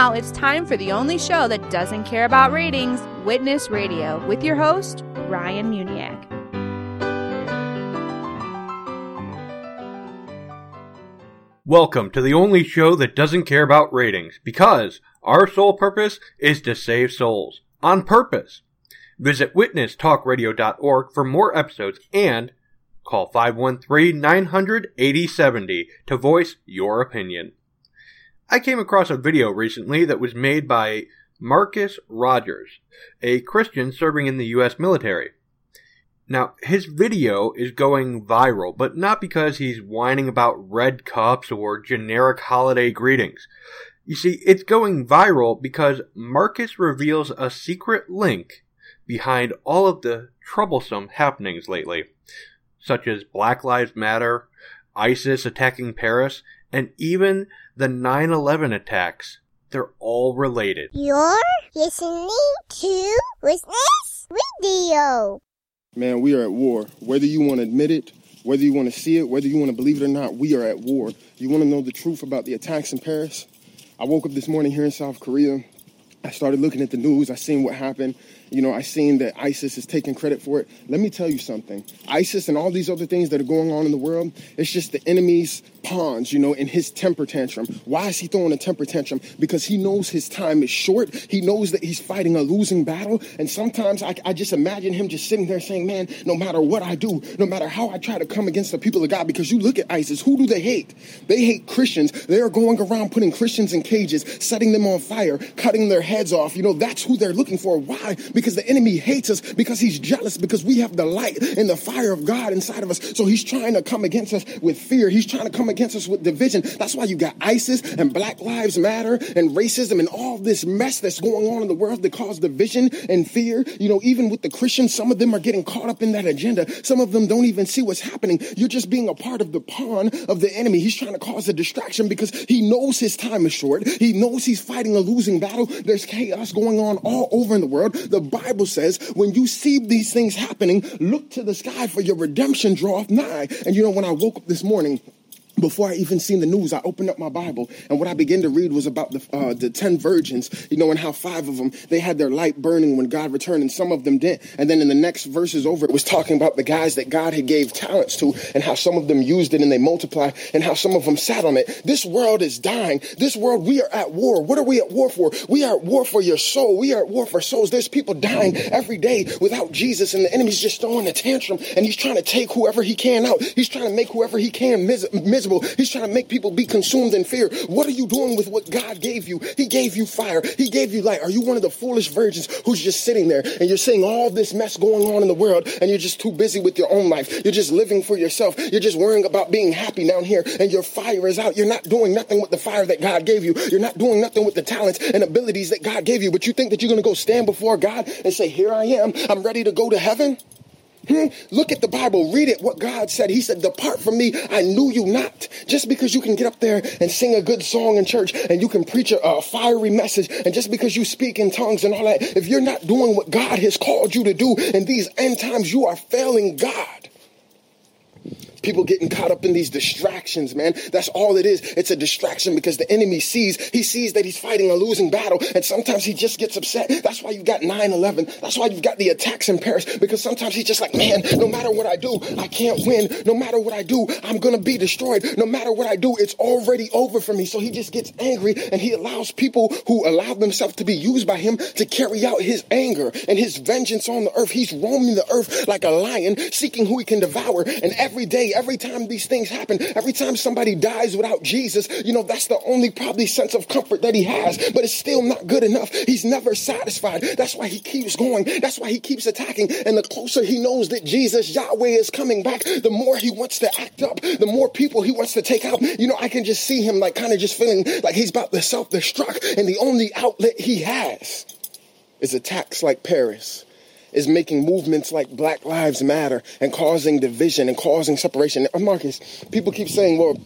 now it's time for the only show that doesn't care about ratings Witness Radio with your host, Ryan Muniak. Welcome to the only show that doesn't care about ratings because our sole purpose is to save souls. On purpose. Visit witnesstalkradio.org for more episodes and call 513-900-8070 to voice your opinion. I came across a video recently that was made by Marcus Rogers, a Christian serving in the US military. Now, his video is going viral, but not because he's whining about red cups or generic holiday greetings. You see, it's going viral because Marcus reveals a secret link behind all of the troublesome happenings lately, such as Black Lives Matter, ISIS attacking Paris, and even the 9 11 attacks. They're all related. You're listening to Witness Radio. Man, we are at war. Whether you want to admit it, whether you want to see it, whether you want to believe it or not, we are at war. You want to know the truth about the attacks in Paris? I woke up this morning here in South Korea. I started looking at the news. I seen what happened. You know, I seen that ISIS is taking credit for it. Let me tell you something. ISIS and all these other things that are going on in the world, it's just the enemy's pawns, you know, in his temper tantrum. Why is he throwing a temper tantrum? Because he knows his time is short. He knows that he's fighting a losing battle. And sometimes I, I just imagine him just sitting there saying, man, no matter what I do, no matter how I try to come against the people of God, because you look at ISIS, who do they hate? They hate Christians. They are going around putting Christians in cages, setting them on fire, cutting their heads off. You know, that's who they're looking for. Why? Because the enemy hates us because he's jealous because we have the light and the fire of God inside of us. So he's trying to come against us with fear. He's trying to come against us with division. That's why you got ISIS and Black Lives Matter and racism and all this mess that's going on in the world that cause division and fear. You know, even with the Christians, some of them are getting caught up in that agenda. Some of them don't even see what's happening. You're just being a part of the pawn of the enemy. He's trying to cause a distraction because he knows his time is short. He knows he's fighting a losing battle. There's chaos going on all over in the world. The Bible says when you see these things happening, look to the sky for your redemption draweth nigh. And you know, when I woke up this morning, before I even seen the news, I opened up my Bible, and what I began to read was about the uh, the ten virgins, you know, and how five of them they had their light burning when God returned, and some of them didn't. And then in the next verses over, it was talking about the guys that God had gave talents to, and how some of them used it and they multiplied, and how some of them sat on it. This world is dying. This world, we are at war. What are we at war for? We are at war for your soul. We are at war for souls. There's people dying every day without Jesus, and the enemy's just throwing a tantrum, and he's trying to take whoever he can out. He's trying to make whoever he can mis- He's trying to make people be consumed in fear. What are you doing with what God gave you? He gave you fire. He gave you light. Are you one of the foolish virgins who's just sitting there and you're seeing all this mess going on in the world and you're just too busy with your own life? You're just living for yourself. You're just worrying about being happy down here and your fire is out. You're not doing nothing with the fire that God gave you. You're not doing nothing with the talents and abilities that God gave you. But you think that you're going to go stand before God and say, Here I am. I'm ready to go to heaven? Hmm? Look at the Bible, read it, what God said. He said, Depart from me, I knew you not. Just because you can get up there and sing a good song in church and you can preach a, a, fiery message, and just because you speak in tongues and all that, if you're not doing what God has called you to do in these end times, you are failing God. People getting caught up in these distractions, man. That's all it is. It's a distraction because the enemy sees, he sees that he's fighting a losing battle and sometimes he just gets upset. That's why you've got 9-11. That's why you've got the attacks in Paris because sometimes he's just like, man, no matter what I do, I can't win. No matter what I do, I'm going to be destroyed. No matter what I do, it's already over for me. So he just gets angry and he allows people who allow themselves to be used by him to carry out his anger and his vengeance on the earth. He's roaming the earth like a lion seeking who he can devour. And every day, every time these things happen, every time somebody dies without Jesus, you know, that's the only probably sense of comfort that he has, but it's still not good enough. He's never satisfied. That's why he keeps going. That's why he keeps attacking. And the closer he knows that Jesus, Yahweh, is coming back, the more he wants to act up, the more people he wants to take out. You know, I can just see him like kind of just feeling like he's about to self destruct, and the only outlet he has is attacks like Paris is making movements like Black Lives Matter and causing division and causing separation. Marcus, people keep saying, well,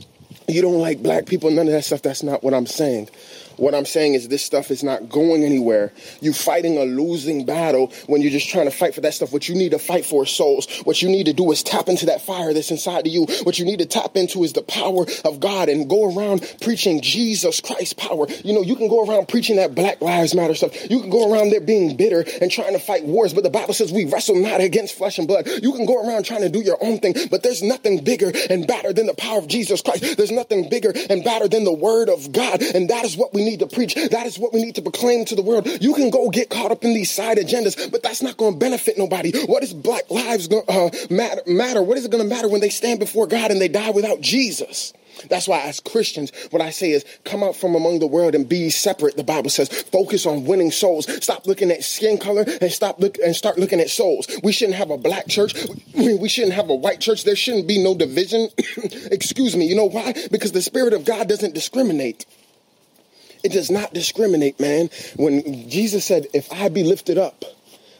you don't like black people, none of that stuff. That's not what I'm saying. What I'm saying is this stuff is not going anywhere. You're fighting a losing battle when you're just trying to fight for that stuff. What you need to fight for is souls. What you need to do is tap into that fire that's inside of you. What you need to tap into is the power of God and go around preaching Jesus Christ power. You know, you can go around preaching that Black Lives Matter stuff. You can go around there being bitter and trying to fight wars, but the Bible says we wrestle not against flesh and blood. You can go around trying to do your own thing, but there's nothing bigger and badder than the power of Jesus Christ. There's nothing bigger and badder than the word of God. And that is what we need to preach. That is what we need to proclaim to the world. You can go get caught up in these side agendas, but that's not going to benefit nobody. What is black lives uh, matter, matter? What is it going to matter when they stand before God and they die without Jesus? That's why, as Christians, what I say is come out from among the world and be separate. The Bible says focus on winning souls. Stop looking at skin color and stop look and start looking at souls. We shouldn't have a black church. We shouldn't have a white church. There shouldn't be no division. Excuse me. You know why? Because the Spirit of God doesn't discriminate. It does not discriminate, man. When Jesus said, "If I be lifted up."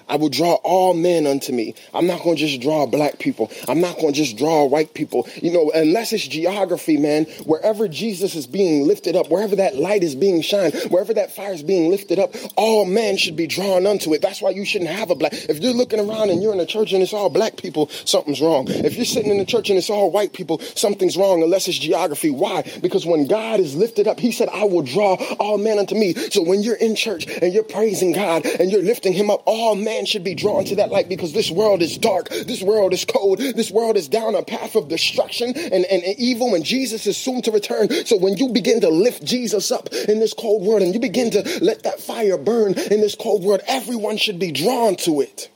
I will draw all men unto me. I'm not going to just draw black people. I'm not going to just draw white people. You know, unless it's geography, man, wherever Jesus is being lifted up, wherever that light is being shined, wherever that fire is being lifted up, all men should be drawn unto it. That's why you shouldn't have a black. If you're looking around and you're in a church and it's all black people, something's wrong. If you're sitting in the church and it's all white people, something's wrong unless it's geography. Why? Because when God is lifted up, he said, I will draw all men unto me. So when you're in church and you're praising God and you're lifting him up, all men man should be drawn to that light because this world is dark. This world is cold. This world is down a path of destruction and, and, and evil and Jesus is soon to return. So when you begin to lift Jesus up in this cold world and you begin to let that fire burn in this cold world, everyone should be drawn to it.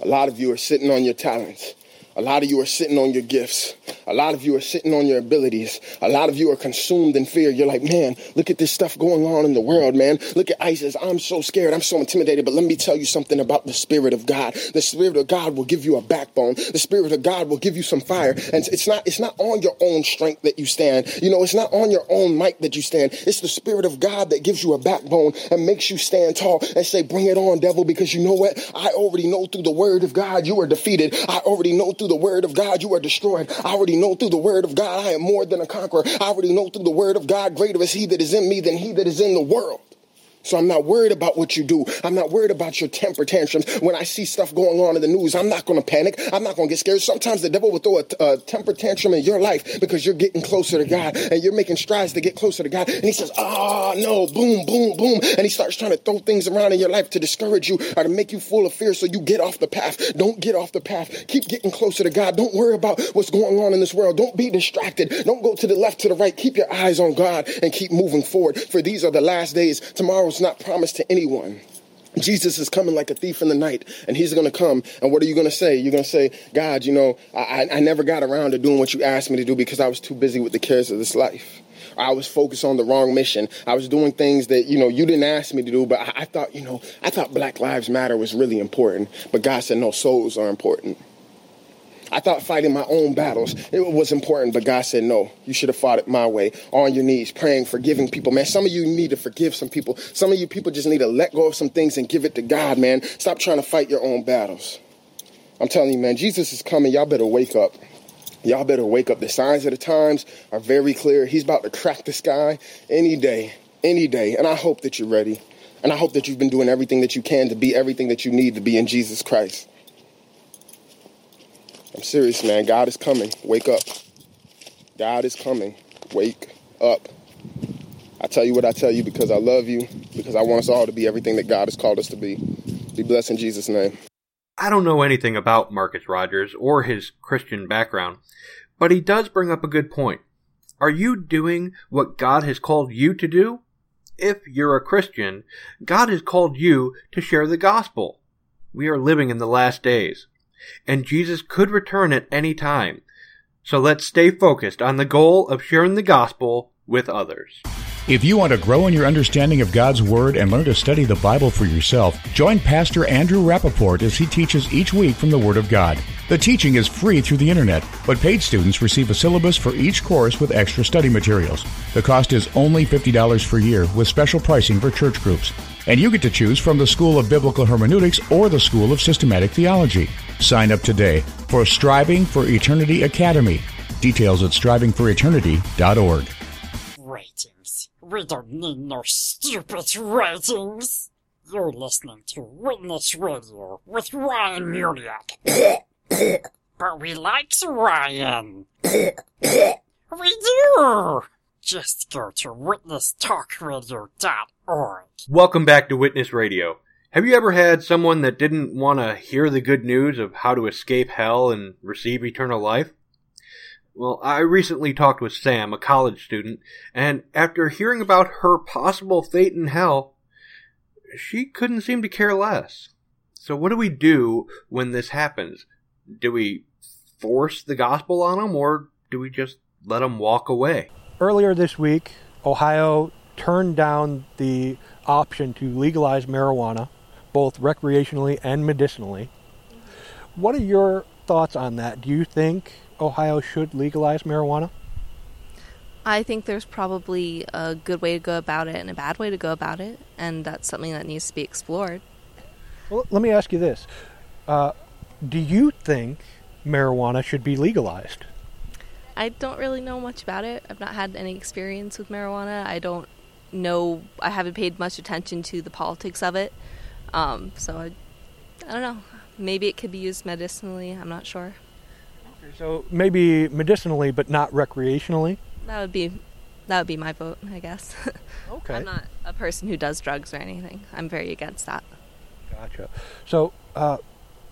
A lot of you are sitting on your talents. A lot of you are sitting on your gifts. A lot of you are sitting on your abilities. A lot of you are consumed in fear. You're like, man, look at this stuff going on in the world, man. Look at ISIS. I'm so scared. I'm so intimidated. But let me tell you something about the Spirit of God. The Spirit of God will give you a backbone. The Spirit of God will give you some fire. And it's not, it's not on your own strength that you stand. You know, it's not on your own might that you stand. It's the Spirit of God that gives you a backbone and makes you stand tall and say, bring it on, devil, because you know what? I already know through the word of God you are defeated. I already know through the word of God you are destroyed. I already know through the word of God I am more than a conqueror. I already know through the word of God greater is he that is in me than he that is in the world. So I'm not worried about what you do. I'm not worried about your temper tantrums. When I see stuff going on in the news, I'm not going to panic. I'm not going to get scared. Sometimes the devil will throw a, a, temper tantrum in your life because you're getting closer to God and you're making strides to get closer to God. And he says, ah, oh, no, boom, boom, boom. And he starts trying to throw things around in your life to discourage you or to make you full of fear so you get off the path. Don't get off the path. Keep getting closer to God. Don't worry about what's going on in this world. Don't be distracted. Don't go to the left, to the right. Keep your eyes on God and keep moving forward. For these are the last days. Tomorrow's not promised to anyone. Jesus is coming like a thief in the night, and he's going to come. And what are you going to say? You're going to say, God, you know, I, I never got around to doing what you asked me to do because I was too busy with the cares of this life. I was focused on the wrong mission. I was doing things that, you know, you didn't ask me to do, but I, I thought, you know, I thought Black Lives Matter was really important. But God said, no, souls are important. I thought fighting my own battles it was important, but God said no. You should have fought it my way, on your knees, praying, forgiving people. Man, some of you need to forgive some people. Some of you people just need to let go of some things and give it to God, man. Stop trying to fight your own battles. I'm telling you, man, Jesus is coming. Y'all better wake up. Y'all better wake up. The signs of the times are very clear. He's about to crack the sky any day, any day. And I hope that you're ready. And I hope that you've been doing everything that you can to be everything that you need to be in Jesus Christ. I'm serious, man. God is coming. Wake up. God is coming. Wake up. I tell you what I tell you because I love you, because I want us all to be everything that God has called us to be. Be blessed in Jesus' name. I don't know anything about Marcus Rogers or his Christian background, but he does bring up a good point. Are you doing what God has called you to do? If you're a Christian, God has called you to share the gospel. We are living in the last days and Jesus could return at any time. So let's stay focused on the goal of sharing the gospel with others. If you want to grow in your understanding of God's Word and learn to study the Bible for yourself, join Pastor Andrew Rappaport as he teaches each week from the Word of God. The teaching is free through the internet, but paid students receive a syllabus for each course with extra study materials. The cost is only $50 per year with special pricing for church groups. And you get to choose from the School of Biblical Hermeneutics or the School of Systematic Theology. Sign up today for Striving for Eternity Academy. Details at strivingforeternity.org. Ratings. We don't need no stupid ratings. You're listening to Witness Radio with Ryan Muniak. but we like Ryan. we do. Just go to witnesstalkradio.org. Welcome back to Witness Radio. Have you ever had someone that didn't want to hear the good news of how to escape hell and receive eternal life? Well, I recently talked with Sam, a college student, and after hearing about her possible fate in hell, she couldn't seem to care less. So what do we do when this happens? Do we force the gospel on them or do we just let them walk away? Earlier this week, Ohio turned down the option to legalize marijuana, both recreationally and medicinally. What are your thoughts on that? Do you think Ohio should legalize marijuana? I think there's probably a good way to go about it and a bad way to go about it, and that's something that needs to be explored. Well, let me ask you this: uh, Do you think marijuana should be legalized? I don't really know much about it. I've not had any experience with marijuana. I don't know. I haven't paid much attention to the politics of it. Um, so I, I don't know. Maybe it could be used medicinally. I'm not sure. Okay, so maybe medicinally, but not recreationally. That would be that would be my vote, I guess. Okay. I'm not a person who does drugs or anything. I'm very against that. Gotcha. So, uh,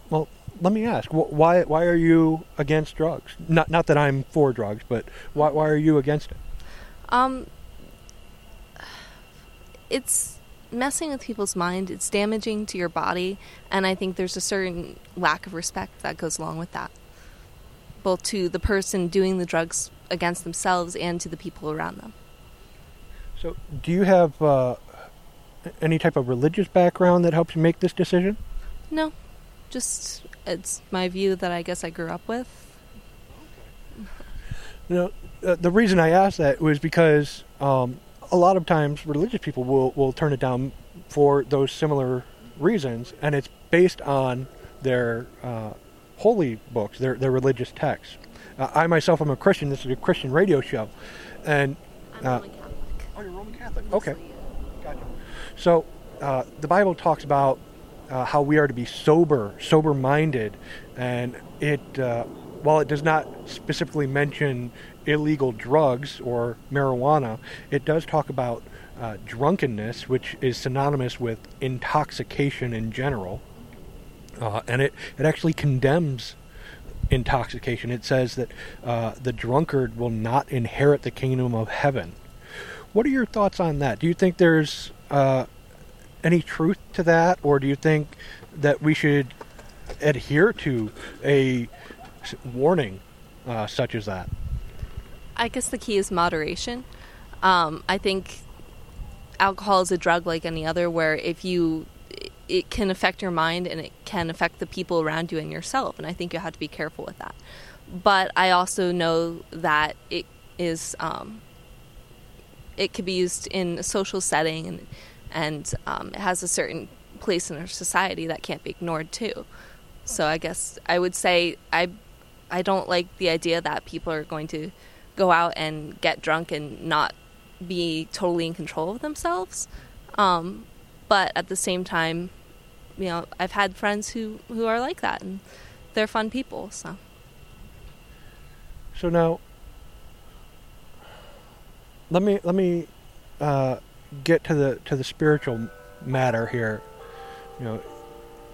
well, let me ask, why why are you against drugs? Not not that I'm for drugs, but why why are you against it? Um, it's messing with people's mind. It's damaging to your body, and I think there's a certain lack of respect that goes along with that, both to the person doing the drugs against themselves and to the people around them. So, do you have uh, any type of religious background that helps you make this decision? No, just it's my view that I guess I grew up with. You know, uh, the reason I asked that was because um, a lot of times religious people will, will turn it down for those similar reasons, and it's based on their uh, holy books, their, their religious texts. Uh, I myself am a Christian. This is a Christian radio show, and I'm uh, Roman Catholic. oh, you're Roman Catholic. Okay, gotcha. So uh, the Bible talks about uh, how we are to be sober, sober-minded, and it uh, while it does not specifically mention illegal drugs or marijuana, it does talk about uh, drunkenness, which is synonymous with intoxication in general, uh, and it it actually condemns intoxication. It says that uh, the drunkard will not inherit the kingdom of heaven. What are your thoughts on that? Do you think there's uh, any truth to that, or do you think that we should adhere to a warning uh, such as that? I guess the key is moderation. Um, I think alcohol is a drug like any other, where if you, it can affect your mind and it can affect the people around you and yourself, and I think you have to be careful with that. But I also know that it is, um, it could be used in a social setting, and and um, it has a certain place in our society that can't be ignored too. So I guess I would say I, I don't like the idea that people are going to go out and get drunk and not be totally in control of themselves. Um, but at the same time, you know, I've had friends who, who are like that, and they're fun people. So So now, let me let me uh, get to the to the spiritual matter here. You know,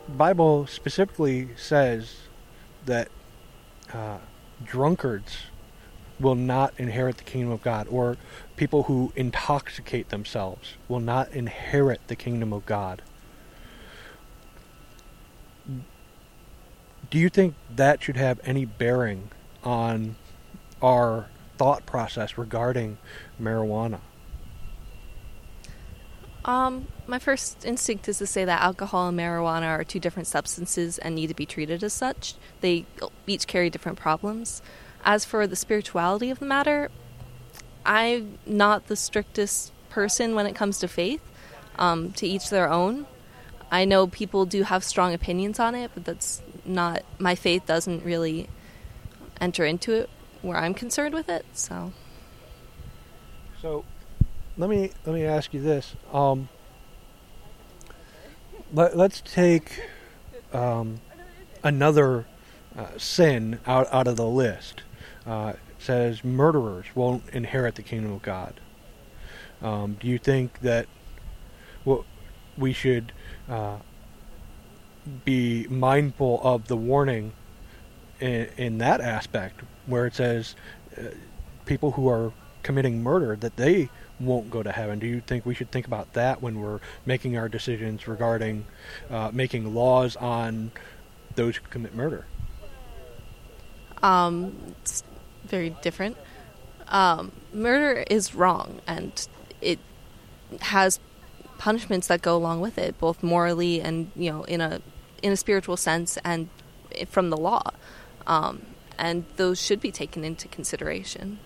Bible specifically says that uh, drunkards will not inherit the kingdom of God, or people who intoxicate themselves will not inherit the kingdom of God. Do you think that should have any bearing on our thought process regarding marijuana? Um, my first instinct is to say that alcohol and marijuana are two different substances and need to be treated as such. They each carry different problems. As for the spirituality of the matter, I'm not the strictest person when it comes to faith. Um, to each their own. I know people do have strong opinions on it, but that's not my faith doesn't really enter into it where I'm concerned with it. So So, let me let me ask you this. Um, let, let's take um, another uh, sin out out of the list. Uh, says murderers won't inherit the kingdom of God. Um, do you think that we should uh, be mindful of the warning in, in that aspect, where it says uh, people who are committing murder that they won't go to heaven. Do you think we should think about that when we're making our decisions regarding uh, making laws on those who commit murder? Um, very different. Um, murder is wrong, and it has punishments that go along with it, both morally and you know in a in a spiritual sense, and from the law. Um, and those should be taken into consideration.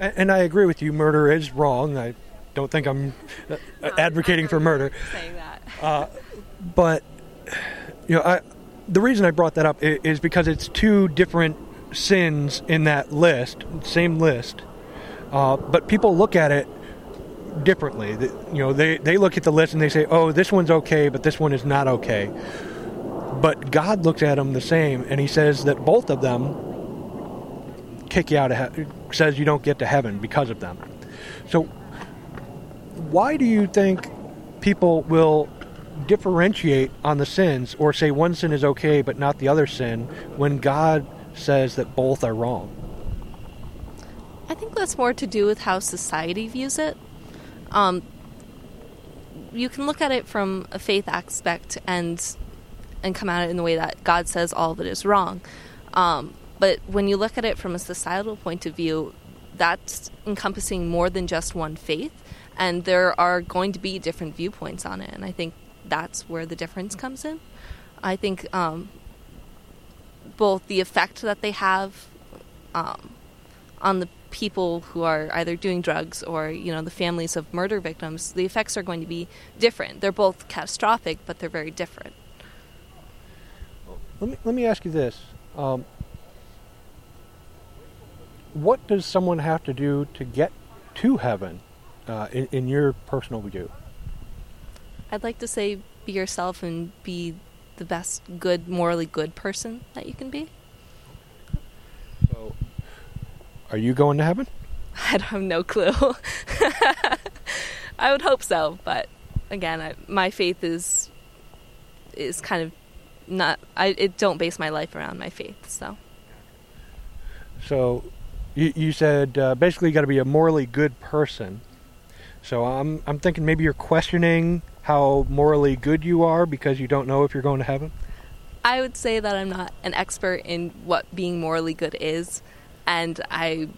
And, and I agree with you. Murder is wrong. I don't think I'm uh, advocating for murder. Saying that. Uh, but you know, I, the reason I brought that up is because it's two different sins in that list, same list. Uh, but people look at it differently. You know, they they look at the list and they say, "Oh, this one's okay, but this one is not okay." But God looks at them the same, and He says that both of them kick you out of heaven. Says you don't get to heaven because of them. So, why do you think people will differentiate on the sins, or say one sin is okay but not the other sin, when God says that both are wrong? I think that's more to do with how society views it. Um, you can look at it from a faith aspect and and come at it in the way that God says all of it is wrong. Um, but when you look at it from a societal point of view, that's encompassing more than just one faith, and there are going to be different viewpoints on it. And I think that's where the difference comes in. I think um, both the effect that they have um, on the people who are either doing drugs or you know the families of murder victims the effects are going to be different they're both catastrophic but they're very different Let me let me ask you this: um, What does someone have to do to get to heaven, uh, in, in your personal view? i'd like to say be yourself and be the best good morally good person that you can be So, are you going to heaven? i don't have no clue i would hope so but again I, my faith is is kind of not i it don't base my life around my faith so So, you, you said uh, basically you got to be a morally good person. So I'm I'm thinking maybe you're questioning how morally good you are because you don't know if you're going to heaven. I would say that I'm not an expert in what being morally good is, and I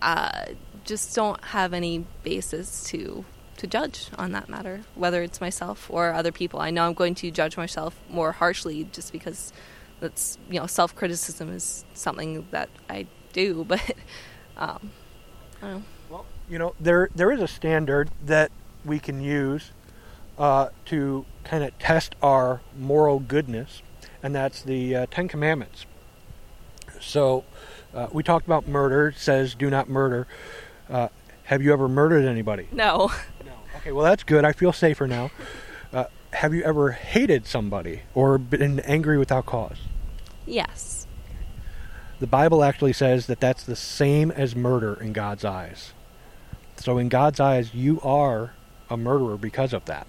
uh, just don't have any basis to to judge on that matter, whether it's myself or other people. I know I'm going to judge myself more harshly just because that's you know self criticism is something that I do, but um, I don't know. Well, you know there there is a standard that we can use uh, to kind of test our moral goodness, and that's the uh, Ten Commandments. So uh, we talked about murder. It says do not murder. Uh, have you ever murdered anybody? No, No. Okay, well that's good. I feel safer now. Uh, have you ever hated somebody or been angry without cause? yes, The Bible actually says that that's the same as murder in God's eyes. So in God's eyes, you are a murderer because of that.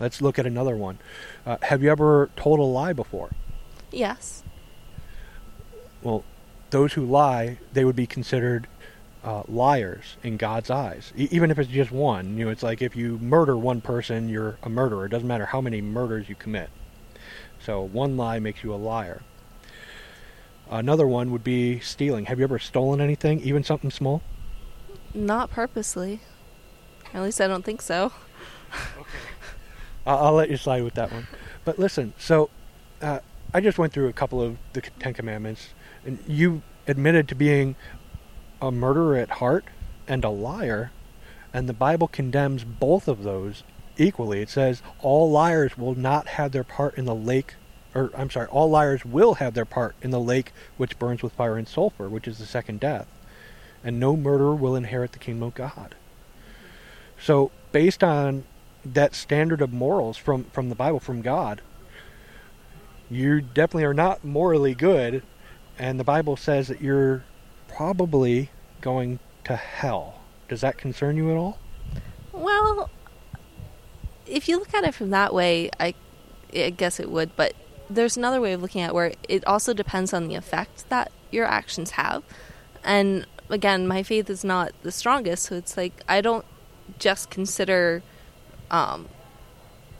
Let's look at another one. Uh, have you ever told a lie before? yes, Well, those who lie, they would be considered uh, liars in God's eyes, e- even if it's just one. You know, it's like if you murder one person, you're a murderer. It doesn't matter how many murders you commit. So one lie makes you a liar. Another one would be stealing. Have you ever stolen anything, even something small? not purposely. At least I don't think so. I'll, I'll let you slide with that one. But listen, so uh, I just went through a couple of the Ten Commandments, and you admitted to being a murderer at heart and a liar, and the Bible condemns both of those equally. It says all liars will not have their part in the lake, or I'm sorry, all liars will have their part in the lake which burns with fire and sulfur, which is the second death. and no murderer will inherit the kingdom of God. So, based on that standard of morals from, from the Bible, from God, you definitely are not morally good, and the Bible says that you're probably going to hell. Does that concern you at all? Well, if you look at it from that way, I, I guess it would. But there's another way of looking at it where it also depends on the effect that your actions have. And again, my faith is not the strongest, so it's like I don't just consider um,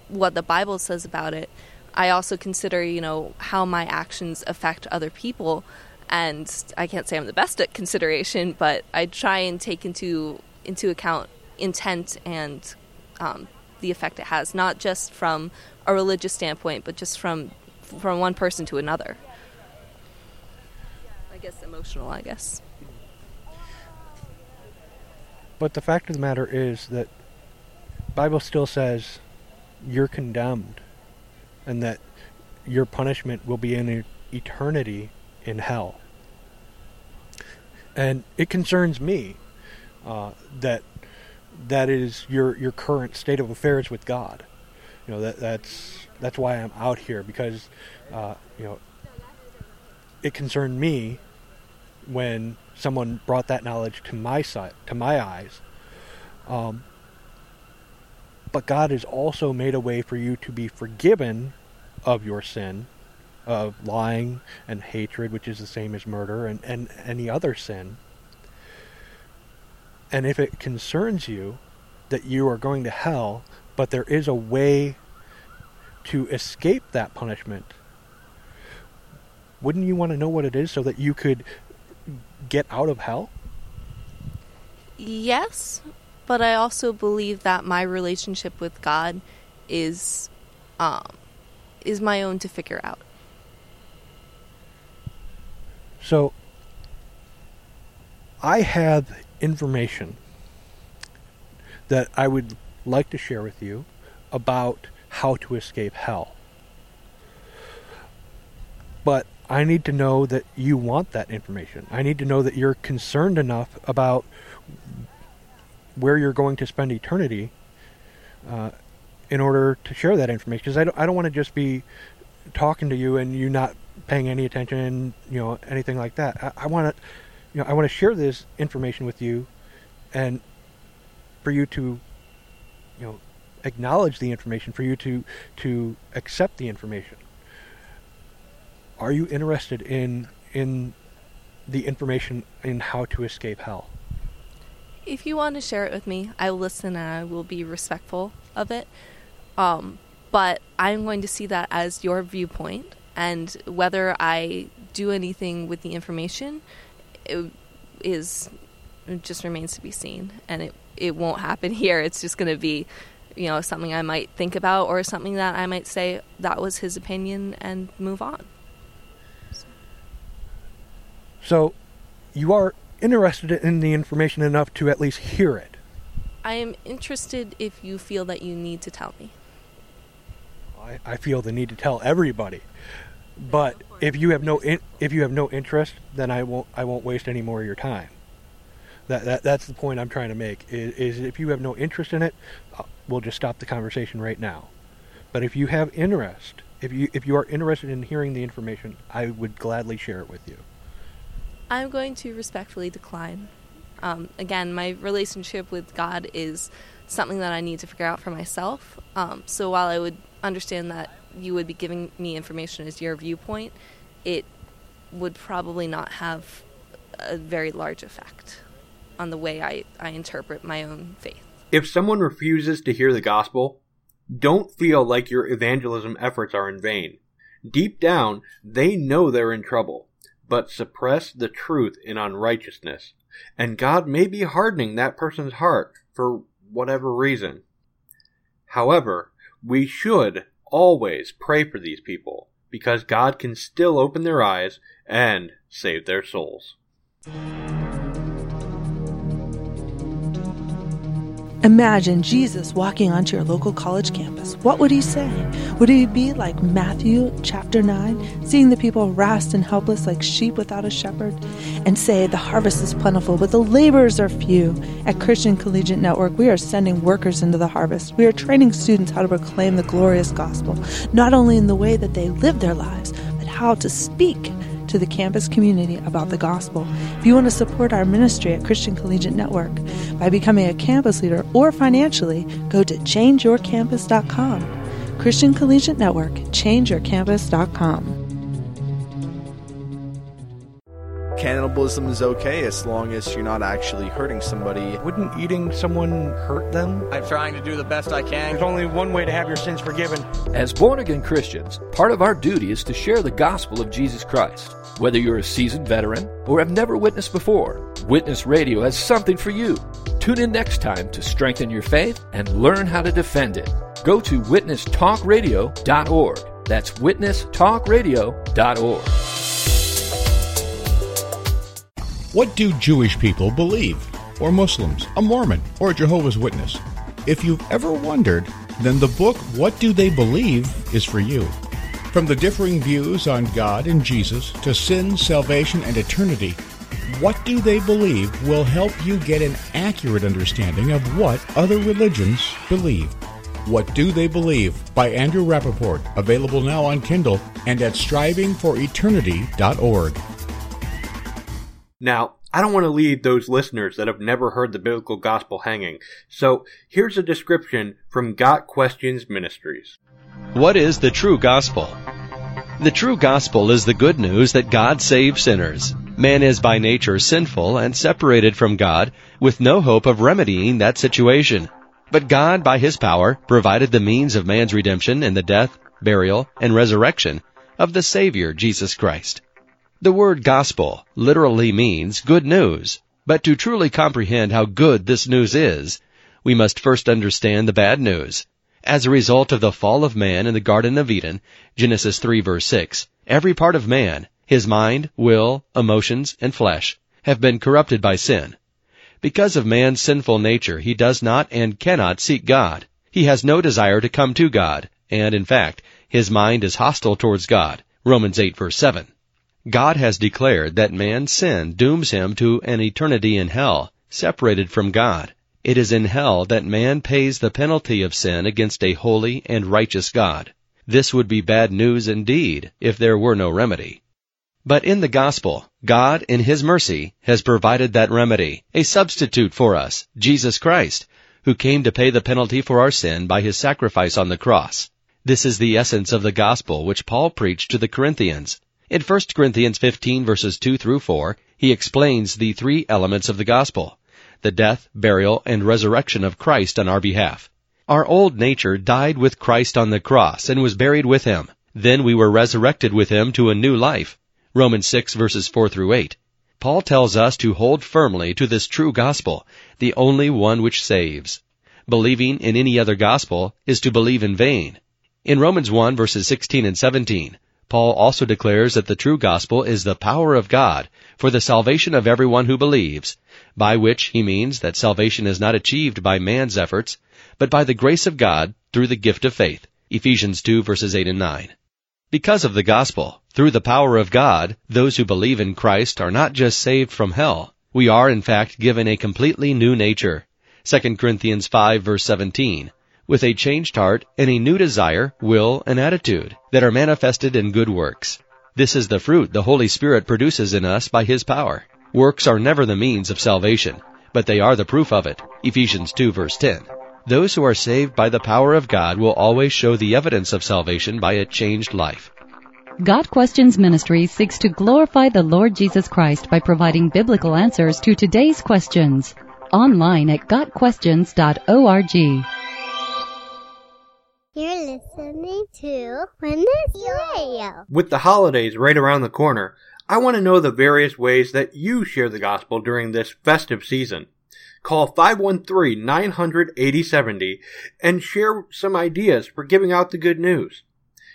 what the Bible says about it. I also consider, you know, how my actions affect other people. And I can't say I'm the best at consideration, but I try and take into into account intent and um, the effect it has, not just from a religious standpoint, but just from from one person to another. I guess emotional. I guess. But the fact of the matter is that Bible still says you're condemned and that your punishment will be in eternity in hell. And it concerns me uh, that that is your your current state of affairs with God. You know that that's that's why I'm out here because uh, you know it concerned me when someone brought that knowledge to my sight, to my eyes. Um, but God has also made a way for you to be forgiven of your sin, of lying and hatred, which is the same as murder, and, and any other sin. And if it concerns you that you are going to hell, but there is a way to escape that punishment, wouldn't you want to know what it is so that you could get out of hell? Yes, but I also believe that my relationship with God is um, is my own to figure out. So I have information that I would like to share with you about how to escape hell. But I need to know that you want that information. I need to know that you're concerned enough about where you're going to spend eternity uh, in order to share that information. Because I don't, I don't want to just be talking to you and you not paying any attention, you know, anything like that. I, I want to, you know, I want to share this information with you, and for you to, you know, acknowledge the information, for you to to accept the information. Are you interested in in the information in how to escape hell? If you want to share it with me, I will listen and I will be respectful of it. Um, but I'm going to see that as your viewpoint, and whether I do anything with the information it is it just remains to be seen, and it it won't happen here. It's just going to be, you know, something I might think about or something that I might say that was his opinion and move on. So, you are interested in the information enough to at least hear it. I am interested if you feel that you need to tell me. I, I feel the need to tell everybody. But if you have no in, if you have no interest, then I won't I won't waste any more of your time. That, that that's the point I'm trying to make. Is, is if you have no interest in it, uh, we'll just stop the conversation right now. But if you have interest, if you if you are interested in hearing the information, I would gladly share it with you. I'm going to respectfully decline. Um, again, my relationship with God is something that I need to figure out for myself. Um, so while I would understand that you would be giving me information as your viewpoint, it would probably not have a very large effect on the way I, I interpret my own faith. If someone refuses to hear the gospel, don't feel like your evangelism efforts are in vain. Deep down, they know they're in trouble, but suppress the truth in unrighteousness. And God may be hardening that person's heart for whatever reason. However, we should always pray for these people because God can still open their eyes and save their souls. Imagine Jesus walking onto your local college campus. What would he say? Would he be like Matthew chapter 9, seeing the people harassed and helpless like sheep without a shepherd, and say, The harvest is plentiful, but the laborers are few? At Christian Collegiate Network, we are sending workers into the harvest. We are training students how to proclaim the glorious gospel, not only in the way that they live their lives, but how to speak to the campus community about the gospel. If you want to support our ministry at Christian Collegiate Network by becoming a campus leader or financially, go to changeyourcampus.com. Christian Collegiate Network, changeyourcampus.com. Cannibalism is okay as long as you're not actually hurting somebody. Wouldn't eating someone hurt them? I'm trying to do the best I can. There's only one way to have your sins forgiven. As born again Christians, part of our duty is to share the gospel of Jesus Christ. Whether you're a seasoned veteran or have never witnessed before, Witness Radio has something for you. Tune in next time to strengthen your faith and learn how to defend it. Go to witnesstalkradio.org. That's witnesstalkradio.org. What do Jewish people believe? Or Muslims, a Mormon, or a Jehovah's Witness? If you've ever wondered, then the book What Do They Believe is for you. From the differing views on God and Jesus to sin, salvation, and eternity, What Do They Believe will help you get an accurate understanding of what other religions believe. What Do They Believe by Andrew Rappaport, available now on Kindle and at strivingforeternity.org. Now, I don't want to leave those listeners that have never heard the biblical gospel hanging, so here's a description from Got Questions Ministries. What is the true gospel? The true gospel is the good news that God saves sinners. Man is by nature sinful and separated from God with no hope of remedying that situation. But God, by His power, provided the means of man's redemption in the death, burial, and resurrection of the Savior, Jesus Christ. The word gospel literally means good news. But to truly comprehend how good this news is, we must first understand the bad news. As a result of the fall of man in the Garden of Eden, Genesis 3 verse 6, every part of man, his mind, will, emotions, and flesh, have been corrupted by sin. Because of man's sinful nature, he does not and cannot seek God. He has no desire to come to God, and in fact, his mind is hostile towards God. Romans 8 verse 7. God has declared that man's sin dooms him to an eternity in hell, separated from God. It is in hell that man pays the penalty of sin against a holy and righteous God. This would be bad news indeed if there were no remedy. But in the gospel, God, in His mercy, has provided that remedy, a substitute for us, Jesus Christ, who came to pay the penalty for our sin by His sacrifice on the cross. This is the essence of the gospel which Paul preached to the Corinthians. In 1 Corinthians 15 verses 2 through 4, he explains the three elements of the gospel the death, burial, and resurrection of Christ on our behalf. Our old nature died with Christ on the cross and was buried with him. Then we were resurrected with him to a new life. Romans 6 verses 4 through 8. Paul tells us to hold firmly to this true gospel, the only one which saves. Believing in any other gospel is to believe in vain. In Romans 1 verses 16 and 17, Paul also declares that the true gospel is the power of God for the salvation of everyone who believes, by which he means that salvation is not achieved by man's efforts, but by the grace of God through the gift of faith. Ephesians 2 verses 8 and 9. Because of the gospel, through the power of God, those who believe in Christ are not just saved from hell. We are in fact given a completely new nature. 2 Corinthians 5 verse 17 with a changed heart and a new desire, will, and attitude that are manifested in good works. This is the fruit the Holy Spirit produces in us by His power. Works are never the means of salvation, but they are the proof of it. Ephesians 2 verse 10. Those who are saved by the power of God will always show the evidence of salvation by a changed life. Got Questions Ministry seeks to glorify the Lord Jesus Christ by providing biblical answers to today's questions. Online at GotQuestions.org. You're listening to Witness Radio. With the holidays right around the corner, I want to know the various ways that you share the gospel during this festive season. Call 513-900-8070 and share some ideas for giving out the good news.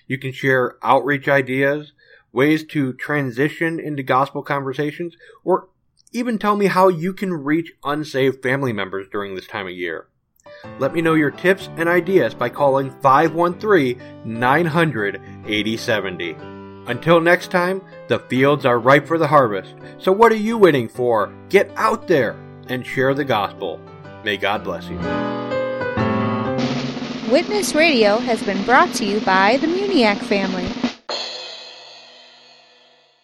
You can share outreach ideas, ways to transition into gospel conversations, or even tell me how you can reach unsaved family members during this time of year. Let me know your tips and ideas by calling 513 900 8070. Until next time, the fields are ripe for the harvest. So what are you waiting for? Get out there and share the gospel. May God bless you. Witness Radio has been brought to you by the Muniak family.